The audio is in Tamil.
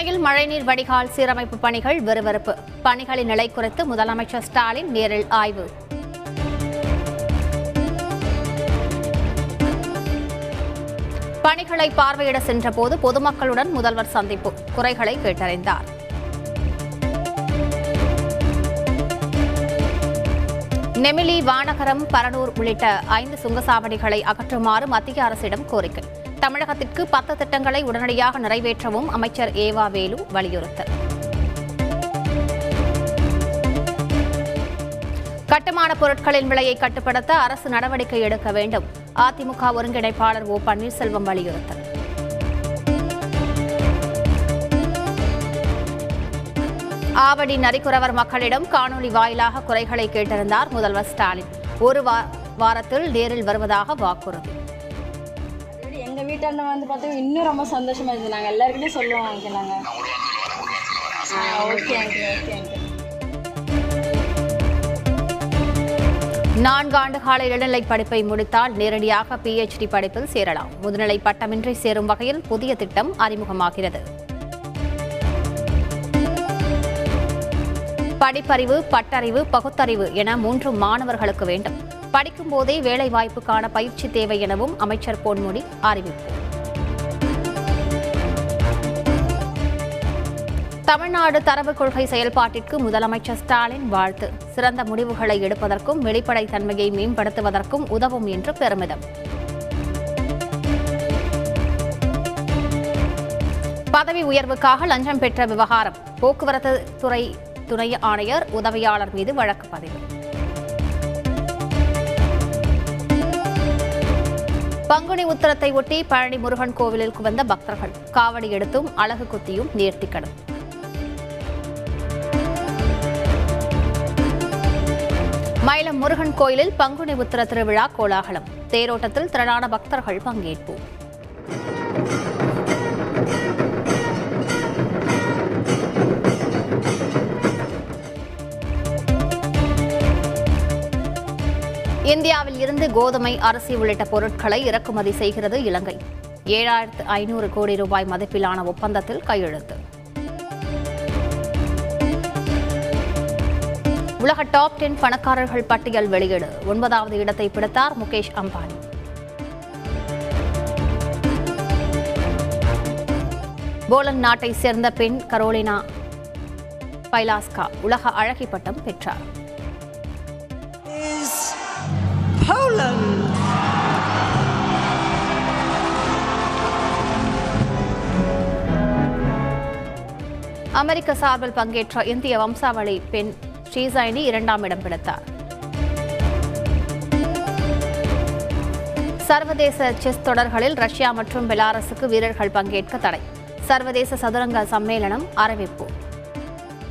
சென்னையில் மழைநீர் வடிகால் சீரமைப்பு பணிகள் விறுவிறுப்பு. பணிகளின் நிலை குறித்து முதலமைச்சர் ஸ்டாலின் நேரில் ஆய்வு. பணிகளை பார்வையிட சென்றபோது பொதுமக்களுடன் முதல்வர் சந்திப்பு. குறைகளை கேட்டறிந்தார். நெமிலி வானகரம் பரனூர் உள்ளிட்ட ஐந்து சுங்கசாவடிகளை அகற்றுமாறு மத்திய அரசிடம் கோரிக்கை. தமிழகத்திற்கு பத்து திட்டங்களை உடனடியாக நிறைவேற்றவும் அமைச்சர் ஏவா வேலு வலியுறுத்தல். கட்டுமான பொருட்களின் விலையை கட்டுப்படுத்த அரசு நடவடிக்கை எடுக்க வேண்டும். அதிமுக ஒருங்கிணைப்பாளர் ஓ பன்னீர்செல்வம் வலியுறுத்தல். ஆவடி நரிக்குறவர் மக்களிடம் காணொலி வாயிலாக குறைகளை கேட்டிருந்தார் முதல்வர் ஸ்டாலின். ஒரு வா- வாரத்தில் நேரில் வருவதாக வாக்குறுதி. அதோட வந்து பார்த்தா இன்னும் ரொம்ப சந்தோஷமா இருந்தது. நாங்கள் எல்லாருக்குமே சொல்லுவோம் அங்கே நாங்கள் ஆ ஓகே அங்கே ஓகே அங்கே நான்காண்டு கால இளநிலை படிப்பை முடித்தால் நேரடியாக பிஹெச்டி படிப்பில் சேரலாம். முதுநிலை பட்டமின்றி சேரும் வகையில் புதிய திட்டம் அறிமுகமாகிறது. படிப்பறிவு பட்டறிவு பகுத்தறிவு என மூன்று மாணவர்களுக்கு வேண்டும். படிக்கும் போதே வேலைவாய்ப்புக்கான பயிற்சி தேவை எனவும் அமைச்சர் பொன்முடி அறிவிப்பு. தமிழ்நாடு தரவு கொள்கை செயல்பாட்டிற்கு முதலமைச்சர் ஸ்டாலின் வாழ்த்து. சிறந்த முடிவுகளை எடுப்பதற்கும் வெளிப்படைத்தன்மையை மேம்படுத்துவதற்கும் உதவும் என்று பெருமிதம். பதவி உயர்வுக்காக லஞ்சம் பெற்ற விவகாரம். போக்குவரத்து துறை துணை ஆணையர் உதவியாளர் மீது வழக்கு பதிவு. பங்குனி உத்தரத்தை ஒட்டி பழனி முருகன் கோவிலில் குவந்த பக்தர்கள். காவடி எடுத்தும் அழகு குத்தியும் நேர்த்திக்கடன் மயிலம் முருகன் கோயிலில் பங்குனி உத்திர திருவிழா கோலாகலம். தேரோட்டத்தில் திரளான பக்தர்கள் பங்கேற்போம் இந்தியாவில் இருந்து கோதுமை அரிசி உள்ளிட்ட பொருட்களை இறக்குமதி செய்கிறது இலங்கை. ஏழாயிரத்து ஐநூறு கோடி ரூபாய் மதிப்பிலான ஒப்பந்தத்தில் கையெழுத்து. உலக டாப் டென் பணக்காரர்கள் பட்டியல் வெளியீடு. ஒன்பதாவது இடத்தை பிடித்தார் முகேஷ் அம்பானி. போலந்து நாட்டை சேர்ந்த பெண் கரோலினா பைலாஸ்கா உலக அழகி பட்டம் பெற்றார். Poland. அமெரிக்க சார்பில் பங்கேற்ற இந்திய வம்சாவளி பெண் ஸ்ரீசைனி இரண்டாம் இடம் பிடித்தார். சர்வதேச செஸ் தொடர்களில் ரஷ்யா மற்றும் பெலாரஸுக்கு வீரர்கள் பங்கேற்க தடை. சர்வதேச சதுரங்க சம்மேளனம் அறிவிப்பு.